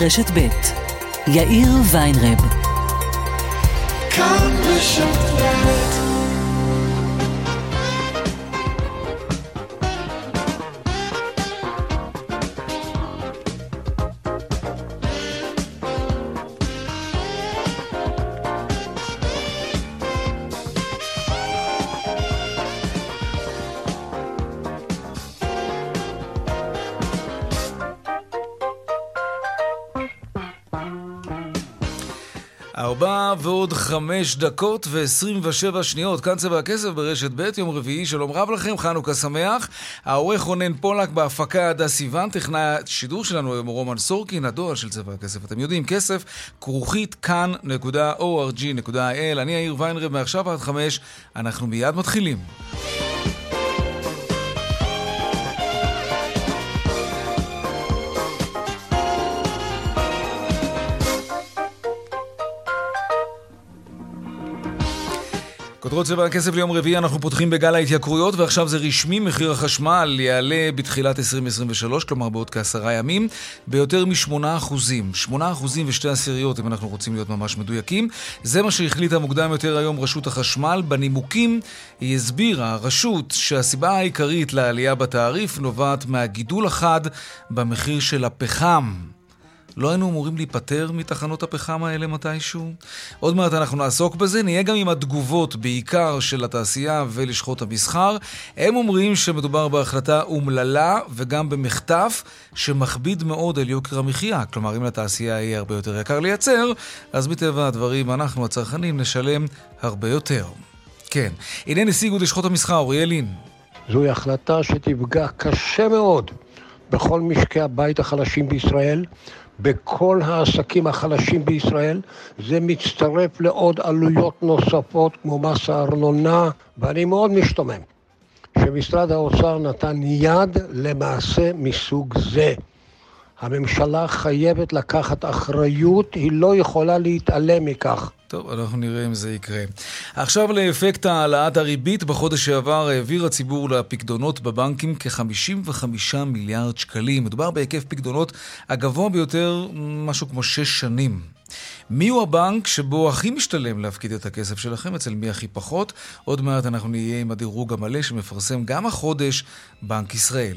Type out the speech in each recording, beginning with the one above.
רשת ב' יאיר ויינרב. כאן רשת חמש דקות ועשרים ושבע שניות, כאן צבע הכסף ברשת ב', יום רביעי, שלום רב לכם, חנוכה שמח. העורך רונן פולק בהפקה הדס סיוון, טכנאי השידור שלנו היום רומן סורקין, הדואל של צבע הכסף. אתם יודעים, כסף, כרוכית כאן.org.il. אני יאיר ויינרב, מעכשיו עד חמש, אנחנו מיד מתחילים. כותרות צבע הכסף ליום רביעי, אנחנו פותחים בגל ההתייקרויות, ועכשיו זה רשמי, מחיר החשמל יעלה בתחילת 2023, כלומר בעוד כעשרה ימים, ביותר מ-8%. 8% ושתי עשיריות, אם אנחנו רוצים להיות ממש מדויקים. זה מה שהחליטה מוקדם יותר היום רשות החשמל. בנימוקים היא הסבירה, הרשות, שהסיבה העיקרית לעלייה בתעריף נובעת מהגידול החד במחיר של הפחם. לא היינו אמורים להיפטר מתחנות הפחם האלה מתישהו? עוד מעט אנחנו נעסוק בזה, נהיה גם עם התגובות, בעיקר של התעשייה ולשכות המסחר. הם אומרים שמדובר בהחלטה אומללה וגם במחטף שמכביד מאוד על יוקר המחיה. כלומר, אם לתעשייה יהיה הרבה יותר יקר לייצר, אז מטבע הדברים אנחנו הצרכנים נשלם הרבה יותר. כן. הנה נשיא איגוד לשכות המסחר, אוריאל לין. זוהי החלטה שתפגע קשה מאוד בכל משקי הבית החלשים בישראל, בכל העסקים החלשים בישראל. זה מצטרף לעוד עלויות נוספות כמו מס הארנונה, ואני מאוד משתומם שמשרד האוצר נתן יד למעשה מסוג זה. הממשלה חייבת לקחת אחריות, היא לא יכולה להתעלם מכך. טוב, אנחנו נראה אם זה יקרה. עכשיו לאפקט העלאת הריבית. בחודש שעבר העביר הציבור לפקדונות בבנקים כ-55 מיליארד שקלים. מדובר בהיקף פקדונות הגבוה ביותר משהו כמו שש שנים. מיהו הבנק שבו הכי משתלם להפקיד את הכסף שלכם? אצל מי הכי פחות? עוד מעט אנחנו נהיה עם הדירוג המלא שמפרסם גם החודש בנק ישראל.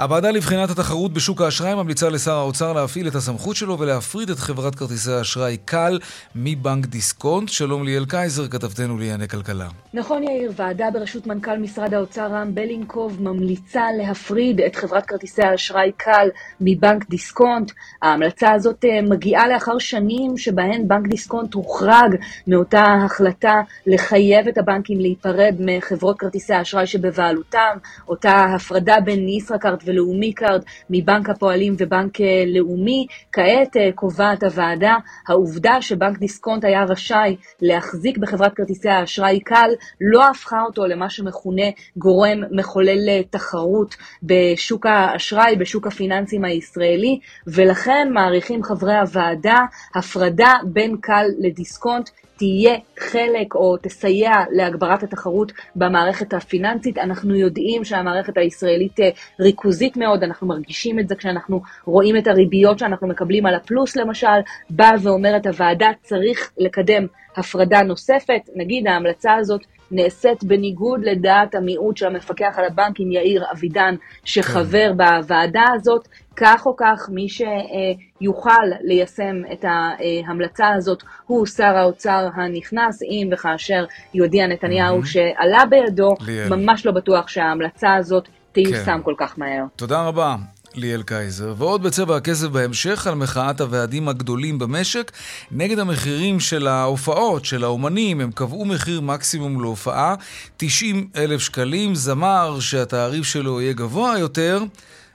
הוועדה לבחינת התחרות בשוק האשראי ממליצה לשר האוצר להפעיל את הסמכות שלו ולהפריד את חברת כרטיסי האשראי קל מבנק דיסקונט. שלום ליאל קייזר, כתבתנו לענייני כלכלה. נכון יאיר, ועדה בראשות מנכ"ל משרד האוצר רם בלינקוב ממליצה להפריד את חברת כרטיסי האשראי קל מבנק דיסקונט. ההמלצה הזאת אה, מגיעה לאחר שנים שבהן בנק דיסקונט הוחרג מאותה החלטה לחייב את הבנקים להיפרד מחברות כרטיסי האשראי שבבעלותם, אותה הפרדה בין ישראכרט ולאומי קארד מבנק הפועלים ובנק אה, לאומי. כעת אה, קובעת הוועדה, העובדה שבנק דיסקונט היה רשאי להחזיק בחברת כרטיסי האשראי קל, לא הפכה אותו למה שמכונה גורם מחולל אה, תחרות בשוק האשראי, בשוק הפיננסים הישראלי, ולכן מעריכים חברי הוועדה הפרדה בין קל לדיסקונט תהיה חלק או תסייע להגברת התחרות במערכת הפיננסית. אנחנו יודעים שהמערכת הישראלית אה, ריכוזית מאוד, אנחנו מרגישים את זה כשאנחנו רואים את הריביות שאנחנו מקבלים על הפלוס למשל, באה ואומרת הוועדה צריך לקדם הפרדה נוספת, נגיד ההמלצה הזאת נעשית בניגוד לדעת המיעוט של המפקח על הבנקים יאיר אבידן, שחבר כן. בוועדה הזאת. כך או כך, מי שיוכל ליישם את ההמלצה הזאת הוא שר האוצר הנכנס, אם וכאשר יודיע נתניהו mm-hmm. שעלה בידו, ליאל. ממש לא בטוח שההמלצה הזאת תיושם כן. כל כך מהר. תודה רבה. ליאל קייזר, ועוד בצבע הכסף בהמשך על מחאת הוועדים הגדולים במשק נגד המחירים של ההופעות של האומנים. הם קבעו מחיר מקסימום להופעה, 90 אלף שקלים. זמר שהתעריף שלו יהיה גבוה יותר,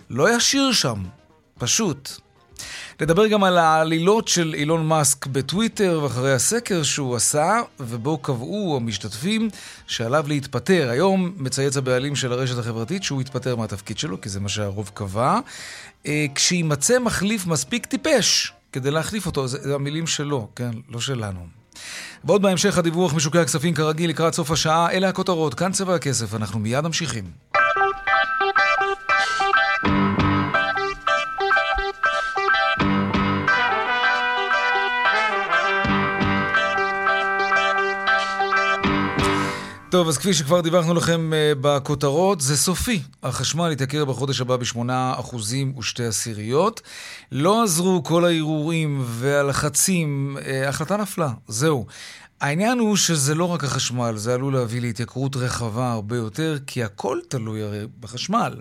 לא ישיר שם. פשוט. נדבר גם על העלילות של אילון מאסק בטוויטר ואחרי הסקר שהוא עשה, ובו קבעו המשתתפים שעליו להתפטר. היום מצייץ הבעלים של הרשת החברתית שהוא יתפטר מהתפקיד שלו, כי זה מה שהרוב קבע. אה, כשימצא מחליף מספיק טיפש כדי להחליף אותו, זה המילים שלו, כן? לא שלנו. ועוד בהמשך הדיווח משוקי הכספים כרגיל לקראת סוף השעה, אלה הכותרות, כאן צבע הכסף, אנחנו מיד ממשיכים. טוב, אז כפי שכבר דיווחנו לכם אה, בכותרות, זה סופי. החשמל יתייקר בחודש הבא ב-8% ושתי עשיריות. לא עזרו כל הערעורים והלחצים, אה, ההחלטה נפלה, זהו. העניין הוא שזה לא רק החשמל, זה עלול להביא להתייקרות רחבה הרבה יותר, כי הכל תלוי הרי בחשמל.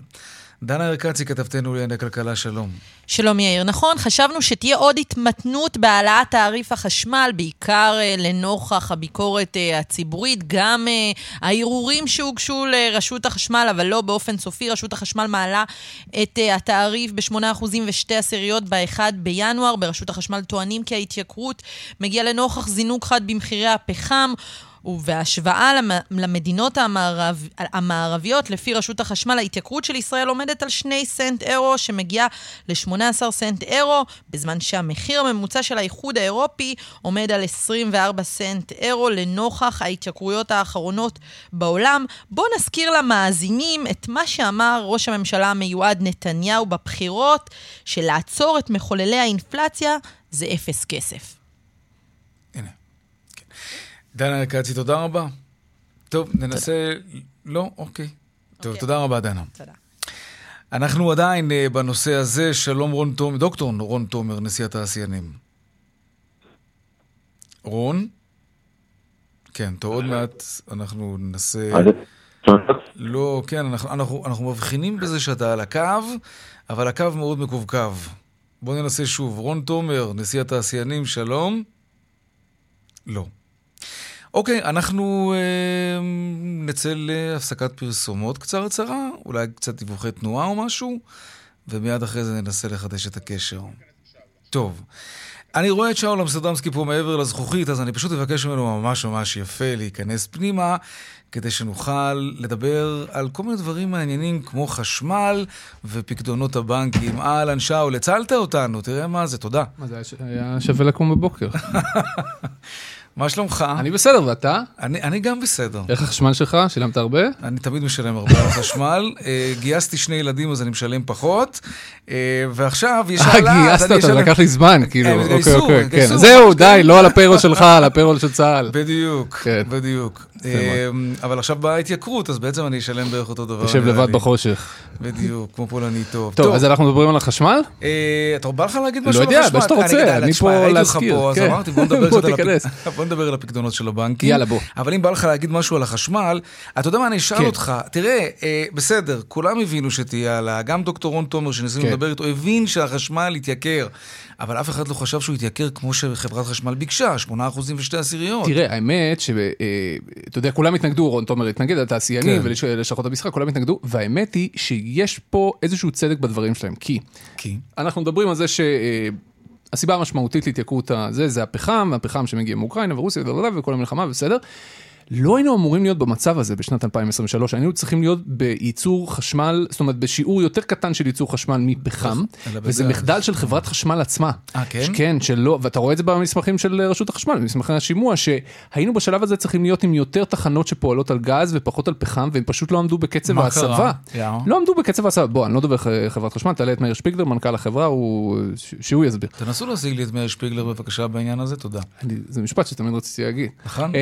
דנה ארקצי, כתבתנו לענייני כלכלה, שלום. שלום יאיר. נכון, חשבנו שתהיה עוד התמתנות בהעלאת תעריף החשמל, בעיקר uh, לנוכח הביקורת uh, הציבורית, גם uh, הערעורים שהוגשו לרשות החשמל, אבל לא באופן סופי. רשות החשמל מעלה את התעריף ב-8% ושתי עשיריות ב-1 בינואר. ברשות החשמל טוענים כי ההתייקרות מגיעה לנוכח זינוק חד במחירי הפחם. ובהשוואה למדינות המערב, המערביות, לפי רשות החשמל, ההתייקרות של ישראל עומדת על 2 סנט אירו, שמגיע ל-18 סנט אירו, בזמן שהמחיר הממוצע של האיחוד האירופי עומד על 24 סנט אירו, לנוכח ההתייקרויות האחרונות בעולם. בואו נזכיר למאזינים את מה שאמר ראש הממשלה המיועד נתניהו בבחירות, שלעצור את מחוללי האינפלציה זה אפס כסף. דנה ארקצי, תודה רבה. טוב, ננסה... לא? אוקיי. טוב, אוקיי. תודה רבה, דנה. תודה. אנחנו עדיין uh, בנושא הזה, שלום רון תומר, דוקטור רון תומר, נשיא התעשיינים. רון? כן, טוב, עוד מעט אנחנו ננסה... לא, כן, אנחנו, אנחנו, אנחנו מבחינים בזה שאתה על הקו, אבל הקו מאוד מקווקו. בואו ננסה שוב. רון תומר, נשיא התעשיינים, שלום? לא. אוקיי, אנחנו אה, נצא להפסקת פרסומות קצרצרה, אולי קצת דיווחי תנועה או משהו, ומיד אחרי זה ננסה לחדש את הקשר. טוב. אני רואה את שאול אמסטרדמסקי פה מעבר לזכוכית, אז אני פשוט אבקש ממנו ממש ממש יפה להיכנס פנימה, כדי שנוכל לדבר על כל מיני דברים מעניינים כמו חשמל ופקדונות הבנקים. אהלן שאול, הצלת אותנו, תראה מה זה, תודה. מה זה, היה שווה לקום בבוקר. מה שלומך? אני בסדר, ואתה? אני, אני גם בסדר. איך החשמל שלך? שילמת הרבה? אני תמיד משלם הרבה על חשמל. אה, גייסתי שני ילדים אז אני משלם פחות. אה, ועכשיו יש העלאה, אה, גייסת אותם, לקח לי זמן, כאילו. אוקיי, אוקיי, כן. זהו, די, לא על הפיירול שלך, על הפיירול של צה"ל. בדיוק, כן. בדיוק. אבל עכשיו באה התייקרות, אז בעצם אני אשלם בערך אותו דבר. תשב לבד בחושך. בדיוק, כמו פולני טוב. טוב, אז אנחנו מדברים על החשמל? אתה בא לך להגיד משהו על החשמל? לא יודע, מה שאתה רוצה, אני פה להזכיר. אז אמרתי, בוא נדבר על הפקדונות של הבנקים. יאללה, בוא. אבל אם בא לך להגיד משהו על החשמל, אתה יודע מה, אני אשאל כן. אותך, תראה, אה, בסדר, כולם הבינו שתהיה העלאה, גם דוקטור רון תומר, שניסינו כן. לדבר איתו, הבין שהחשמל יתייקר. אבל אף אחד לא חשב שהוא יתייקר כמו שחברת חשמל ביקשה, 8% ושתי עשיריות. תראה, האמת שאתה אה, יודע, כולם התנגדו, רון תומר התנגד, התעשיינים כן. ולשכות המשחק, כולם התנגדו, והאמת היא שיש פה איזשהו צדק בדברים שלהם, כי, כי? אנחנו מדברים על זה ש... אה, הסיבה המשמעותית להתייקרות הזה זה הפחם, הפחם שמגיע מאוקראינה ורוסיה וכל המלחמה, בסדר. לא היינו אמורים להיות במצב הזה בשנת 2023, היינו צריכים להיות בייצור חשמל, זאת אומרת בשיעור יותר קטן של ייצור חשמל מפחם, וזה מחדל של חברת חשמל עצמה. אה, כן? כן, שלא, ואתה רואה את זה במסמכים של רשות החשמל, במסמכי השימוע, שהיינו בשלב הזה צריכים להיות עם יותר תחנות שפועלות על גז ופחות על פחם, והם פשוט לא עמדו בקצב ההסבה. לא עמדו בקצב ההסבה, בוא, אני לא דובר חברת חשמל, תעלה את מאיר שפיגלר, מנכ"ל החברה, הוא... שהוא יסביר. תנסו להשיג לי את מאיר שפיגלר בבקשה בעניין הזה, תודה. זה משפט שתמיד רציתי להגיד. נכון?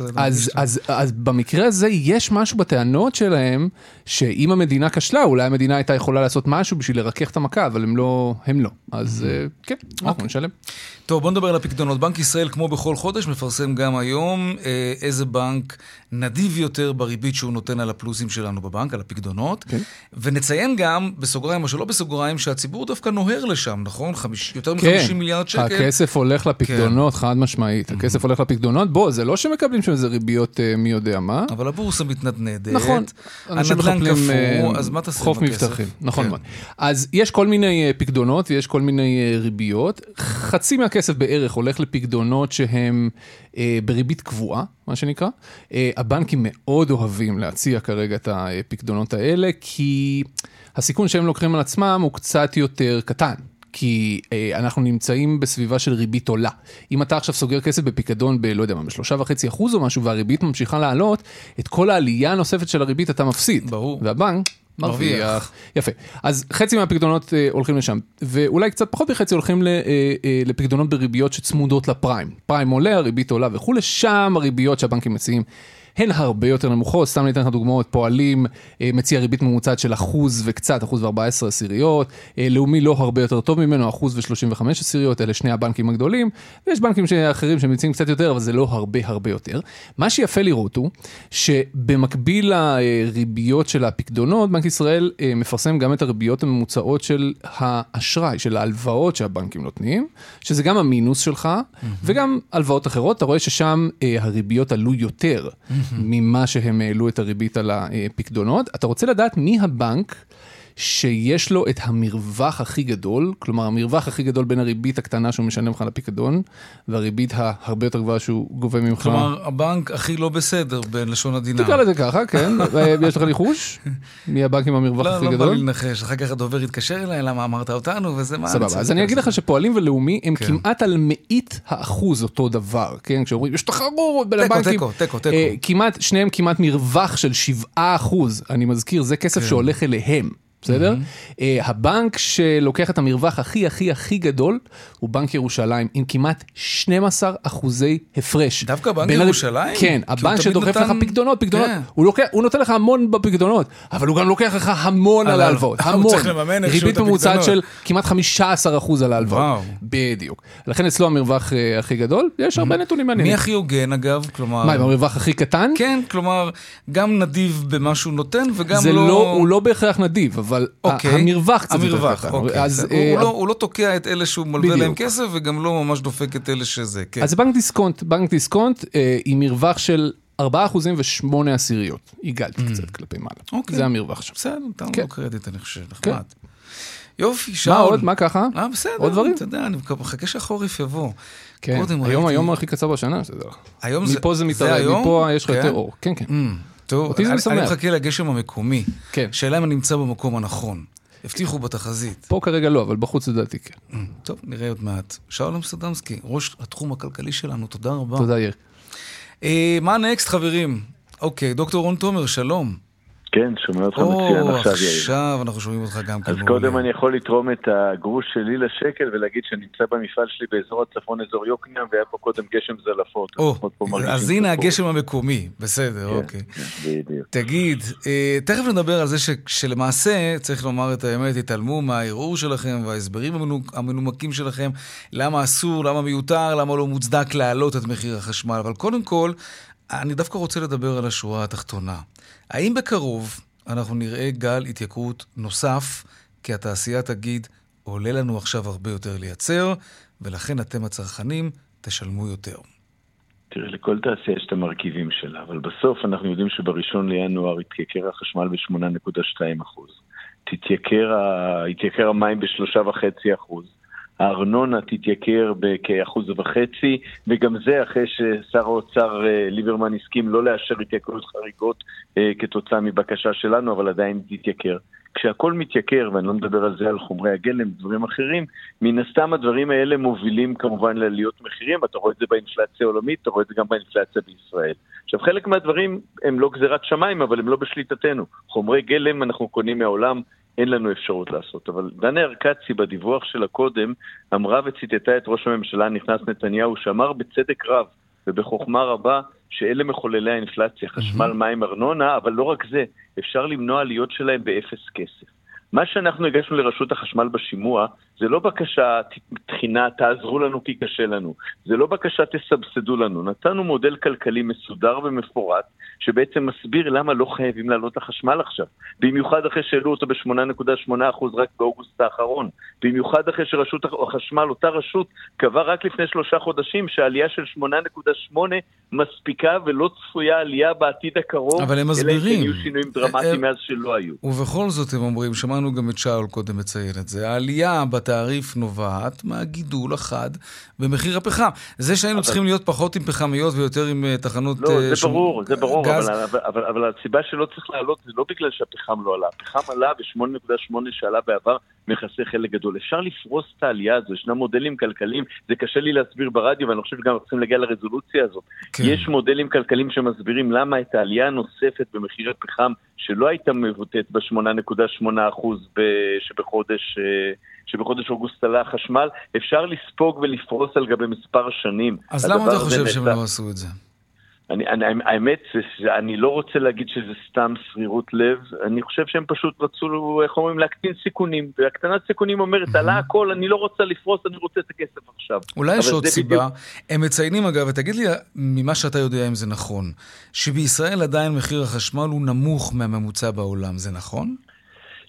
אה, אז, אז, אז במקרה הזה יש משהו בטענות שלהם, שאם המדינה כשלה, אולי המדינה הייתה יכולה לעשות משהו בשביל לרכך את המכה, אבל הם לא, הם לא. אז mm-hmm. כן, אנחנו אוקיי. נשלם. טוב, בוא נדבר על הפקדונות. בנק ישראל, כמו בכל חודש, מפרסם גם היום אה, איזה בנק נדיב יותר בריבית שהוא נותן על הפלוסים שלנו בבנק, על הפקדונות. כן. ונציין גם, בסוגריים או שלא בסוגריים, שהציבור דווקא נוהר לשם, נכון? חמיש, יותר מ-50 כן. מיליארד שקל. הכסף הולך לפקדונות, כן. חד משמעית. הכסף הולך לפקדונות. בוא, זה לא שמקבלים שם איזה ריביות אה, מי יודע מה. אבל הבורסה מתנדנדת. נכון. הנדל"ן קפוא, אה, אז מה תעשה חוף מבטחים, נכון כן. מאוד. אז יש כל מיני אה, פקדונות ויש כל מיני ריביות. חצי מהכסף בערך הולך לפקדונות שהם בריבית קבועה, מה שנקרא. אה, הבנקים מאוד אוהבים להציע כרגע את הפקדונות האלה, כי הסיכון שהם לוקחים על עצמם הוא קצת יותר קטן. כי אה, אנחנו נמצאים בסביבה של ריבית עולה. אם אתה עכשיו סוגר כסף בפיקדון ב, לא יודע מה, בשלושה וחצי אחוז או משהו, והריבית ממשיכה לעלות, את כל העלייה הנוספת של הריבית אתה מפסיד. ברור. והבנק מרוויח. יפה. אז חצי מהפקדונות אה, הולכים לשם, ואולי קצת פחות מחצי הולכים אה, אה, לפקדונות בריביות שצמודות לפריים. פריים עולה, הריבית עולה וכולי, שם הריביות שהבנקים מציעים הן הרבה יותר נמוכות, סתם ניתן לך דוגמאות, פועלים אה, מציע ריבית ממוצעת של אחוז וקצת, אחוז וארבע עשרה עשיריות, אה, לאומי לא הרבה יותר טוב ממנו, אחוז ושלושים וחמש עשיריות, אלה שני הבנקים הגדולים, ויש בנקים אחרים שמציעים קצת יותר, אבל זה לא הרבה הרבה יותר. מה שיפה לראות הוא, שבמקביל לריביות של הפקדונות, בנק ישראל אה, מפרסם גם את הריביות הממוצעות של האשראי, של ההלוואות שהבנקים נותנים, שזה גם המינוס שלך, mm-hmm. וגם הלוואות אחרות, אתה רואה ששם אה, הריביות עלו יותר. mm-hmm. ממה שהם העלו את הריבית על הפקדונות. אתה רוצה לדעת מי הבנק שיש לו את המרווח הכי גדול, כלומר המרווח הכי גדול בין הריבית הקטנה שהוא משלם לך לפיקדון, והריבית ההרבה יותר גבוהה שהוא גובה ממך. כלומר, הבנק הכי לא בסדר בלשון עדינה. תקרא לזה ככה, כן. יש לך ניחוש? מי הבנק עם המרווח לא, הכי לא גדול? לא בא לי לנחש, אחר כך הדובר יתקשר אליי, למה אמרת אותנו, וזה מה... סבבה, אז אני אגיד לך שפועלים ולאומי הם כמעט על מאית האחוז אותו דבר, כן? כשאומרים, יש תחרות בין הבנקים. תיקו, תיקו, תיקו. כמעט, שניהם כמעט מרווח של 7 אחוז. אני מזכיר, זה כסף שהולך אליהם. בסדר? Mm-hmm. Uh, הבנק שלוקח את המרווח הכי הכי הכי גדול הוא בנק ירושלים עם כמעט 12 אחוזי הפרש. דווקא בנק ירושלים? כן, הבנק שדוחף נתן... לך פקדונות, פקדונות, כן. הוא, לוקח, הוא נותן לך המון בפקדונות, אבל הוא גם לוקח לך המון על ההלוואות, המון. הוא צריך לממן איכשהו את הפקדונות. ריבית ממוצעת של כמעט 15 אחוז על ההלוואות. וואו. בדיוק. לכן אצלו המרווח uh, הכי גדול, יש הרבה. נתונים מעניינים. מי הכי הוגן אגב? כלומר... מה, עם המרווח הכי קטן? כן, כלומר, גם נדיב במה שהוא נותן וגם לא... לא... הוא לא בהכרח נדיב, אבל אוקיי. המרווח קצת יותר קטן. אוקיי. אז, הוא, אה, לא, הוא לא תוקע את אלה שהוא מלווה להם כסף, וגם לא ממש דופק את אלה שזה, כן. אז בנק דיסקונט, בנק דיסקונט אה, עם מרווח של 4 אחוזים ו-8 עשיריות. עיגלתי אממ. קצת כלפי מעלה. אוקיי. זה המרווח שם. בסדר, נתנו כן. לו קרדיט, אני חושב, נחמד. כן. יופי, שאול. מה עוד? מה ככה? אה, בסדר. עוד דברים? אתה יודע, אני מחכה שהחורף יבוא. כן, היום. היום הכי קצר בשנה, שתדע. היום זה... מפה זה מתערב, מפה יש לך יותר כן? אור. כן, כן. טוב, אותי זה משמח. אני מחכה לגשם המקומי. כן. שאלה אם אני נמצא במקום הנכון. הבטיחו בתחזית. פה כרגע לא, אבל בחוץ לדעתי כן. Mm, טוב, נראה עוד מעט. שאול אמסטרדמסקי, ראש התחום הכלכלי שלנו, תודה רבה. תודה, יאיר. אה, מה נקסט, חברים? אוקיי, דוקטור רון תומר, שלום. כן, שומע אותך מצוין עכשיו, יאיר. עכשיו אנחנו שומעים אותך גם כן. אז קודם אני יכול לתרום את הגרוש שלי לשקל ולהגיד שאני נמצא במפעל שלי באזור הצפון, אזור יוקנעם, והיה פה קודם גשם זלפות. אז הנה הגשם המקומי, בסדר, כן, אוקיי. כן, בדיוק. תגיד, אה, תכף נדבר על זה שלמעשה, צריך לומר את האמת, התעלמו מהערעור שלכם וההסברים המנומקים שלכם, למה אסור, למה מיותר, למה לא מוצדק להעלות את מחיר החשמל, אבל קודם כל, אני דווקא רוצה לדבר על השורה התחתונה. האם בקרוב אנחנו נראה גל התייקרות נוסף, כי התעשייה תגיד, עולה לנו עכשיו הרבה יותר לייצר, ולכן אתם הצרכנים תשלמו יותר. תראה, לכל תעשייה יש את המרכיבים שלה, אבל בסוף אנחנו יודעים שבראשון לינואר יתייקר החשמל ב-8.2%. תתייקר המים ב-3.5%. הארנונה תתייקר בכאחוז וחצי, וגם זה אחרי ששר האוצר אה, ליברמן הסכים לא לאשר התייקרויות חריגות אה, כתוצאה מבקשה שלנו, אבל עדיין תתייקר. כשהכול מתייקר, ואני לא מדבר על זה, על חומרי הגלם, דברים אחרים, מן הסתם הדברים האלה מובילים כמובן לעליות מחירים, אתה רואה את זה באינפלציה העולמית, אתה רואה את זה גם באינפלציה בישראל. עכשיו, חלק מהדברים הם לא גזירת שמיים, אבל הם לא בשליטתנו. חומרי גלם אנחנו קונים מהעולם, אין לנו אפשרות לעשות. אבל דנה ארקצי בדיווח שלה קודם אמרה וציטטה את ראש הממשלה הנכנס נתניהו, שאמר בצדק רב ובחוכמה רבה שאלה מחוללי האינפלציה, חשמל, מים, ארנונה, אבל לא רק זה, אפשר למנוע עליות שלהם באפס כסף. מה שאנחנו הגשנו לרשות החשמל בשימוע, זה לא בקשה תחינה, תעזרו לנו כי קשה לנו. זה לא בקשה תסבסדו לנו. נתנו מודל כלכלי מסודר ומפורט, שבעצם מסביר למה לא חייבים לעלות החשמל עכשיו. במיוחד אחרי שהעלו אותו ב-8.8% רק באוגוסט האחרון. במיוחד אחרי שרשות החשמל, אותה רשות, קבעה רק לפני שלושה חודשים שהעלייה של 8.8 מספיקה ולא צפויה עלייה בעתיד הקרוב. אבל הם מסבירים. אלא אם כן יהיו שינויים דרמטיים מאז שלא היו. ובכל זאת הם אומרים, שמענו גם את שאול קודם מציין את זה, העלייה בתעריף נובעת מהגידול החד במחיר הפחם. זה שהיינו אבל... צריכים להיות פחות עם פחמיות ויותר עם uh, תחנות... לא, uh, זה ש... ברור, זה ברור, גז... אבל, אבל, אבל, אבל הסיבה שלא צריך לעלות זה לא בגלל שהפחם לא עלה. הפחם עלה ב-8.8 שעלה בעבר, מכסה חלק גדול. אפשר לפרוס את העלייה הזו, ישנם מודלים כלכליים, זה קשה לי להסביר ברדיו, ואני חושב שגם צריכים להגיע לרזולוציה הזאת. כן. יש מודלים כלכליים שמסבירים למה את העלייה הנוספת במחיר הפחם, שלא הייתה מבוטאת ב-8.8% שבחודש... אה, שבחודש אוגוסט עלה החשמל, אפשר לספוג ולפרוס על גבי מספר שנים. אז למה אתה חושב שהם לא עשו את זה? אני, אני, האמת, אני לא רוצה להגיד שזה סתם שרירות לב, אני חושב שהם פשוט רצו, איך אומרים, להקטין סיכונים, והקטנת סיכונים אומרת, עלה הכל, אני לא רוצה לפרוס, אני רוצה את הכסף עכשיו. אולי יש עוד סיבה. בדיוק... הם מציינים, אגב, ותגיד לי, ממה שאתה יודע אם זה נכון, שבישראל עדיין מחיר החשמל הוא נמוך מהממוצע בעולם, זה נכון?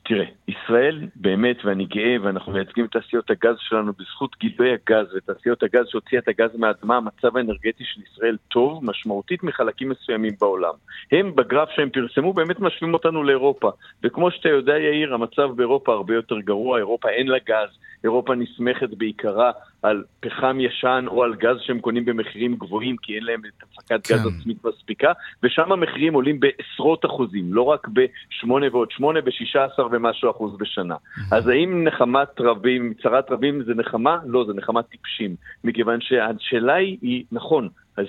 תראה, ישראל באמת, ואני גאה, ואנחנו מייצגים את תעשיות הגז שלנו בזכות גידוי הגז ותעשיות הגז שהוציאה את הגז מהאדמה, המצב האנרגטי של ישראל טוב, משמעותית מחלקים מסוימים בעולם. הם, בגרף שהם פרסמו, באמת משווים אותנו לאירופה. וכמו שאתה יודע, יאיר, המצב באירופה הרבה יותר גרוע, אירופה אין לה גז, אירופה נסמכת בעיקרה על פחם ישן או על גז שהם קונים במחירים גבוהים כי אין להם את הפקת כן. גז עצמית מספיקה, ושם המחירים עולים בעשרות אחוזים, לא רק ב-8 ועוד 8, ב-16 ומשהו אחוז בשנה. אז האם נחמת רבים, צרת רבים זה נחמה? לא, זה נחמת טיפשים. מכיוון שהשאלה היא, נכון, אז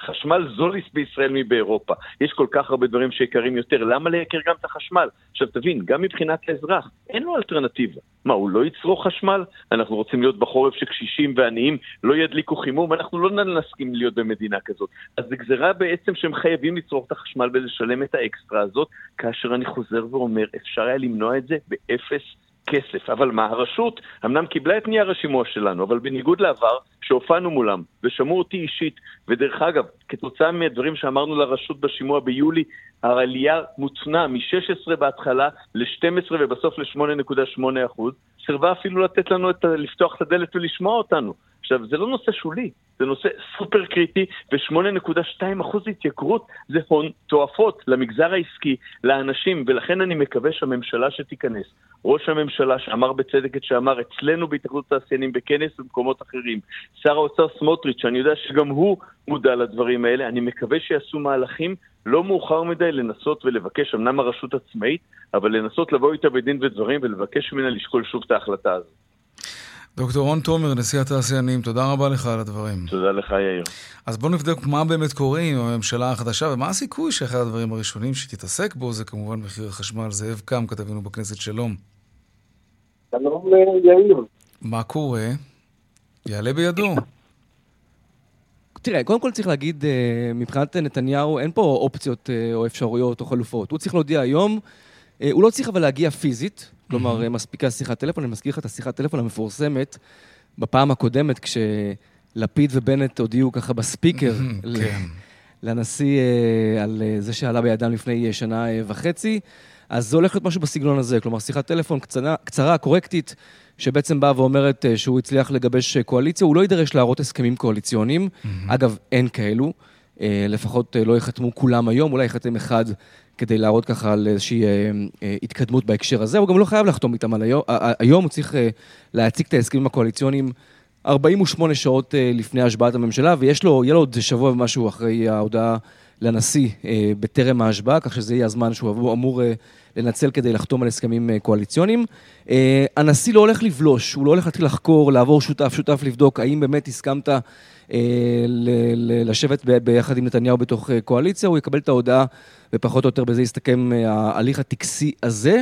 חשמל זול בישראל מבאירופה. יש כל כך הרבה דברים שיקרים יותר, למה לייקר גם את החשמל? עכשיו תבין, גם מבחינת האזרח, אין לו אלטרנטיבה. מה, הוא לא יצרוך חשמל? אנחנו רוצים להיות בחורף שקשישים ועניים לא ידליקו חימום? אנחנו לא נסכים להיות במדינה כזאת. אז זו גזירה בעצם שהם חייבים לצרוך את החשמל ולשלם את האקסטרה הזאת, כאשר אני חוזר ואומר, אפשר היה למנוע את זה באפס כסף. אבל מה, הרשות אמנם קיבלה את נייר השימוע שלנו, אבל בניגוד לעבר, שהופענו מולם ושמעו אותי אישית, ודרך אגב, כתוצאה מהדברים שאמרנו לרשות בשימוע ביולי, העלייה מותנה מ-16 בהתחלה ל-12 ובסוף ל-8.8 אחוז, סירבה אפילו לתת לנו את, לפתוח את הדלת ולשמוע אותנו. עכשיו, זה לא נושא שולי, זה נושא סופר קריטי, ו-8.2% התייקרות זה הון תועפות למגזר העסקי, לאנשים, ולכן אני מקווה שהממשלה שתיכנס, ראש הממשלה שאמר בצדק את שאמר אצלנו בהתאחדות התעשיינים בכנס ובמקומות אחרים, שר האוצר סמוטריץ', שאני יודע שגם הוא מודע לדברים האלה, אני מקווה שיעשו מהלכים לא מאוחר מדי לנסות ולבקש, אמנם הרשות עצמאית, אבל לנסות לבוא איתה בדין ודברים ולבקש ממנה לשקול שוב את ההחלטה הזאת. דוקטור רון תומר, נשיא התעשיינים, תודה רבה לך על הדברים. תודה לך, יאיר. אז בואו נבדוק מה באמת קורה עם הממשלה החדשה, ומה הסיכוי שאחד הדברים הראשונים שתתעסק בו זה כמובן מחיר החשמל. זאב קם, כתבינו בכנסת, שלום. שלום, יאיר. מה קורה? יעלה בידו. תראה, קודם כל צריך להגיד, אה, מבחינת נתניהו, אין פה אופציות אה, או אפשרויות או חלופות. הוא צריך להודיע היום, אה, הוא לא צריך אבל להגיע פיזית, כלומר. מספיקה שיחת טלפון, אני מזכיר לך את השיחת טלפון המפורסמת בפעם הקודמת, כשלפיד ובנט הודיעו ככה בספיקר כן. לנשיא uh, על uh, זה שעלה בידם לפני uh, שנה וחצי. אז זה הולך להיות משהו בסגנון הזה, כלומר, שיחת טלפון קצרה, קצרה קורקטית, שבעצם באה ואומרת שהוא הצליח לגבש קואליציה, הוא לא יידרש להראות הסכמים קואליציוניים. Mm-hmm. אגב, אין כאלו. לפחות לא ייחתמו כולם היום, אולי ייחתם אחד כדי להראות ככה על איזושהי אה, אה, התקדמות בהקשר הזה. הוא גם לא חייב לחתום איתם על היום, היום הוא צריך אה, להציג את ההסכמים הקואליציוניים 48 שעות אה, לפני השבעת הממשלה, ויש לו, יהיה לו עוד שבוע ומשהו אחרי ההודעה לנשיא אה, בטרם ההשבעה, כך שזה יהיה הזמן שהוא אמור אה, לנצל כדי לחתום על הסכמים אה, קואליציוניים. אה, הנשיא לא הולך לבלוש, הוא לא הולך להתחיל לחקור, לעבור שותף-שותף, לבדוק האם באמת הסכמת אה, לשבת ביחד עם נתניהו בתוך אה, קואליציה, הוא יקבל את ההודעה ופחות או יותר בזה יסתכם אה, ההליך הטקסי הזה.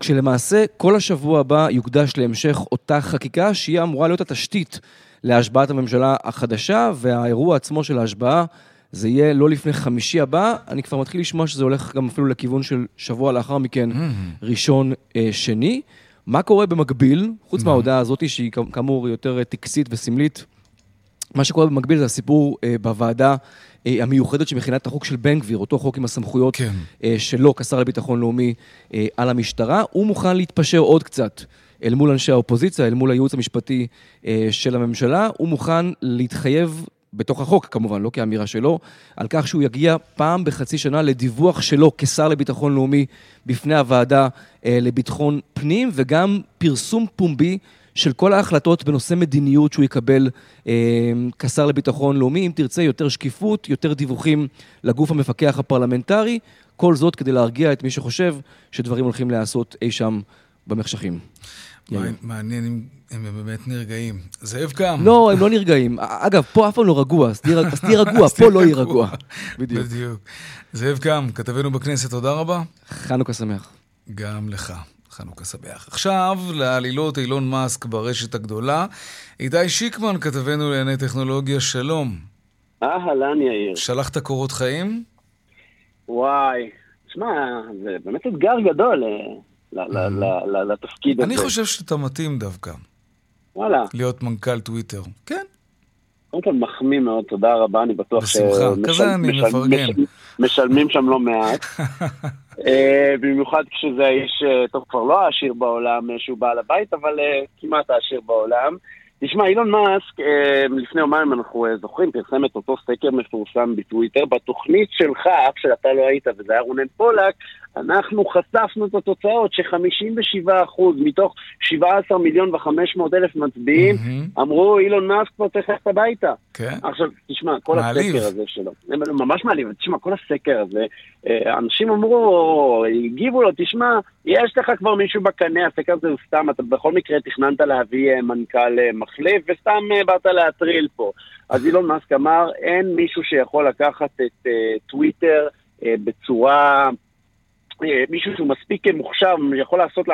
כשלמעשה כל השבוע הבא יוקדש להמשך אותה חקיקה שהיא אמורה להיות התשתית להשבעת הממשלה החדשה, והאירוע עצמו של ההשבעה זה יהיה לא לפני חמישי הבא, אני כבר מתחיל לשמוע שזה הולך גם אפילו לכיוון של שבוע לאחר מכן, mm-hmm. ראשון, אה, שני. מה קורה במקביל, חוץ mm-hmm. מההודעה הזאת, שהיא כאמור יותר טקסית וסמלית, מה שקורה במקביל זה הסיפור אה, בוועדה אה, המיוחדת שמכינה את החוק של בן גביר, אותו חוק עם הסמכויות כן. אה, שלו כשר לביטחון לאומי אה, על המשטרה. הוא מוכן להתפשר עוד קצת אל מול אנשי האופוזיציה, אל מול הייעוץ המשפטי אה, של הממשלה. הוא מוכן להתחייב בתוך החוק כמובן, לא כאמירה שלו, על כך שהוא יגיע פעם בחצי שנה לדיווח שלו כשר לביטחון לאומי בפני הוועדה אה, לביטחון פנים, וגם פרסום פומבי של כל ההחלטות בנושא מדיניות שהוא יקבל אה, כשר לביטחון לאומי, אם תרצה יותר שקיפות, יותר דיווחים לגוף המפקח הפרלמנטרי, כל זאת כדי להרגיע את מי שחושב שדברים הולכים להיעשות אי שם במחשכים. מעניין אם הם באמת נרגעים. זאב קם. לא, הם לא נרגעים. אגב, פה אף פעם לא רגוע, אז תהיה רגוע, פה לא יהיה רגוע. בדיוק. בדיוק. זאב קם, כתבנו בכנסת, תודה רבה. חנוכה שמח. גם לך. חנוכה שמח. עכשיו לעלילות אילון מאסק ברשת הגדולה. איתי שיקמן, כתבנו לענייני טכנולוגיה, שלום. אהלן, יאיר. שלחת קורות חיים? וואי, שמע, זה באמת אתגר גדול אה, לתפקיד הזה. אני חושב שאתה מתאים דווקא, וואלה, להיות מנכ"ל טוויטר. כן, קודם כל מחמיא מאוד, תודה רבה, אני בטוח בשמחה. כזה אני מפרגן. משלמים שם לא מעט. אה, במיוחד כשזה האיש, אה, טוב, כבר לא העשיר בעולם אה, שהוא בעל הבית, אבל כמעט העשיר בעולם. תשמע, אילון מאסק, אה, לפני יומיים אנחנו אה, זוכרים, פרסם את אותו סקר מפורסם בטוויטר. בתוכנית שלך, אף שאתה לא היית, וזה היה רונן פולק, אנחנו חשפנו את התוצאות ש-57% מתוך 17 מיליון ו-500 אלף מצביעים מהמם. אמרו, אילון מאסק כבר צריך ללכת הביתה. כן. עכשיו, תשמע, כל מעליב. הסקר הזה שלו, ממש מעליב, תשמע, כל הסקר הזה, אה, אנשים אמרו, הגיבו לו, תשמע, יש לך כבר מישהו בקנה, הסקר הזה הוא סתם, אתה בכל מקרה תכננת להביא מנכ"ל מחליף, וסתם אה, באת להטריל פה. אז אילון מאסק אמר, אין מישהו שיכול לקחת את אה, טוויטר אה, בצורה... אה, מישהו שהוא מספיק מוכשר, יכול לעשות,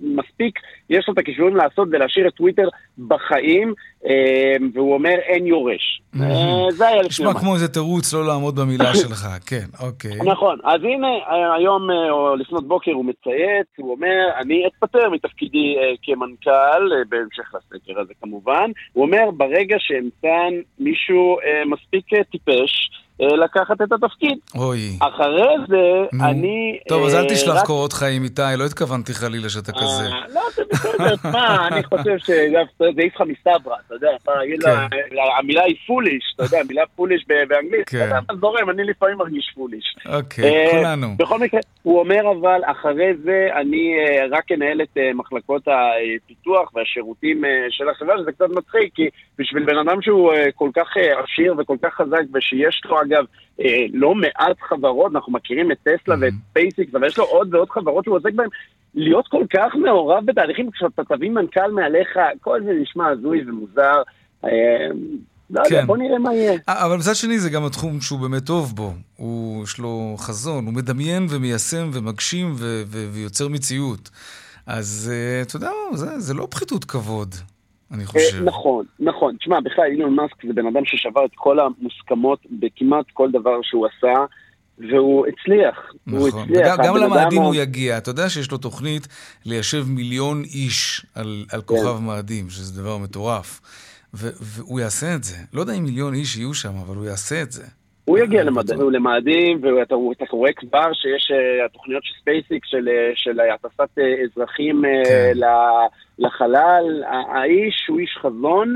מספיק, יש לו את הכישורים לעשות ולהשאיר את טוויטר בחיים, אה, והוא אומר אין יורש. אה, זה היה לפני נשמע. כמו איזה תירוץ לא לעמוד במילה שלך, כן, אוקיי. נכון, אז הנה, היום או לפנות בוקר הוא מצייץ, הוא אומר, אני אתפטר מתפקידי כמנכ"ל, בהמשך לסקר הזה כמובן, הוא אומר, ברגע שאמצא מישהו מספיק טיפש, לקחת את התפקיד. אוי. אחרי זה, נו. אני... טוב, אז אה, אל תשלח רק- קורות חיים, איתי, לא התכוונתי חלילה שאתה כזה. אה, לא, זה בסדר, תשמע, אני חושב שזה איפכא מסתברא, אתה יודע, אתה להגיד לה, המילה היא foolish, אתה יודע, המילה foolish באנגלית, אתה כן. יודע, אתה זורם, אני לפעמים מרגיש foolish. אוקיי, אה, כולנו. בכל מקרה, הוא אומר אבל, אחרי זה אני אה, רק אנהל את אה, מחלקות הפיתוח והשירותים אה, של החברה, שזה קצת מצחיק, כי בשביל בן אדם שהוא אה, כל כך אה, עשיר וכל כך חזק, ושיש לו אגב אה, לא מעט חברות, אנחנו מכירים את טסלה ואת ספייסיקס, אבל יש לו עוד ועוד חברות שהוא עוסק בהן, להיות כל כך מעורב בתהליכים, כשאתה תביא מנכ"ל מעליך, כל זה נשמע הזוי ומוזר. אה, לא יודע, כן. בוא נראה מה יהיה. אה, אבל מצד שני זה גם התחום שהוא באמת טוב בו. הוא, יש לו חזון, הוא מדמיין ומיישם ומגשים ו- ו- ויוצר מציאות. אז אה, אתה יודע זה, זה לא פחיתות כבוד, אני חושב. אה, נכון, נכון. תשמע, בכלל אילון מאסק זה בן אדם ששבר את כל המוסכמות בכמעט כל דבר שהוא עשה, והוא הצליח. הוא נכון. הצליח. וגם גם למאדים הוא יגיע. אתה יודע שיש לו תוכנית ליישב מיליון איש על, על כוכב כן. מאדים, שזה דבר מטורף. והוא יעשה את זה. לא יודע אם מיליון איש יהיו שם, אבל הוא יעשה את זה. הוא יגיע למד- בטוח. למאדים, ואתה אתה רואה כבר שיש אה, התוכניות של ספייסיק, של, אה, של הטסת אה, אזרחים אה, כן. לחלל. האיש הוא איש חזון.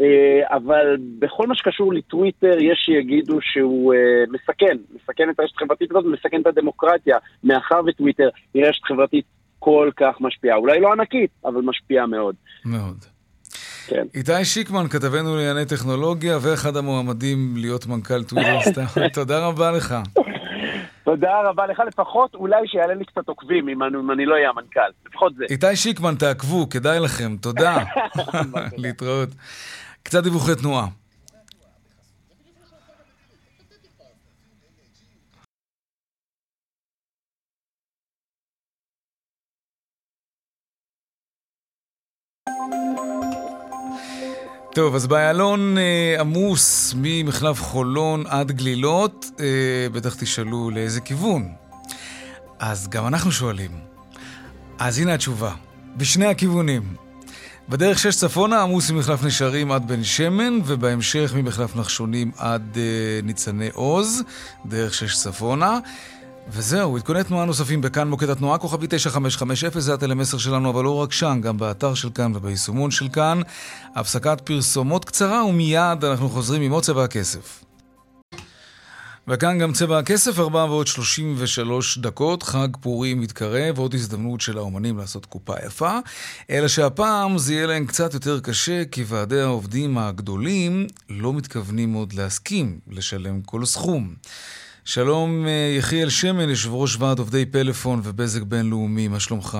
אה, אבל בכל מה שקשור לטוויטר, יש שיגידו שהוא אה, מסכן, מסכן את הרשת החברתית הזאת ומסכן את הדמוקרטיה, מאחר וטוויטר היא רשת חברתית כל כך משפיעה. אולי לא ענקית, אבל משפיעה מאוד. מאוד. כן. איתי שיקמן, כתבנו לענייני טכנולוגיה, ואחד המועמדים להיות מנכ"ל טוויטר סתם. תודה רבה לך. תודה רבה לך, לפחות אולי שיעלה לי קצת עוקבים אם אני, אם אני לא אהיה המנכ"ל, לפחות זה. איתי שיקמן, תעקבו, כדאי לכם. תודה. להתראות. קצת דיווחי תנועה. טוב, אז באיילון אה, עמוס ממחלף חולון עד גלילות, אה, בטח תשאלו לאיזה כיוון. אז גם אנחנו שואלים. אז הנה התשובה, בשני הכיוונים. בדרך שש צפונה עמוס ממחלף נשרים עד בן שמן, ובהמשך ממחלף נחשונים עד אה, ניצני עוז, דרך שש צפונה. וזהו, עדכוני תנועה נוספים בכאן מוקד התנועה, כוכבי 9550, זה הטלמסר שלנו, אבל לא רק שם, גם באתר של כאן וביישומון של כאן. הפסקת פרסומות קצרה, ומיד אנחנו חוזרים עם עוד צבע הכסף. וכאן גם צבע הכסף, 4 ועוד 33 דקות, חג פורים מתקרב, עוד הזדמנות של האומנים לעשות קופה יפה, אלא שהפעם זה יהיה להם קצת יותר קשה, כי ועדי העובדים הגדולים לא מתכוונים עוד להסכים לשלם כל סכום. שלום אה, יחיאל שמן, יושב ראש ועד עובדי פלאפון ובזק בינלאומי, מה שלומך?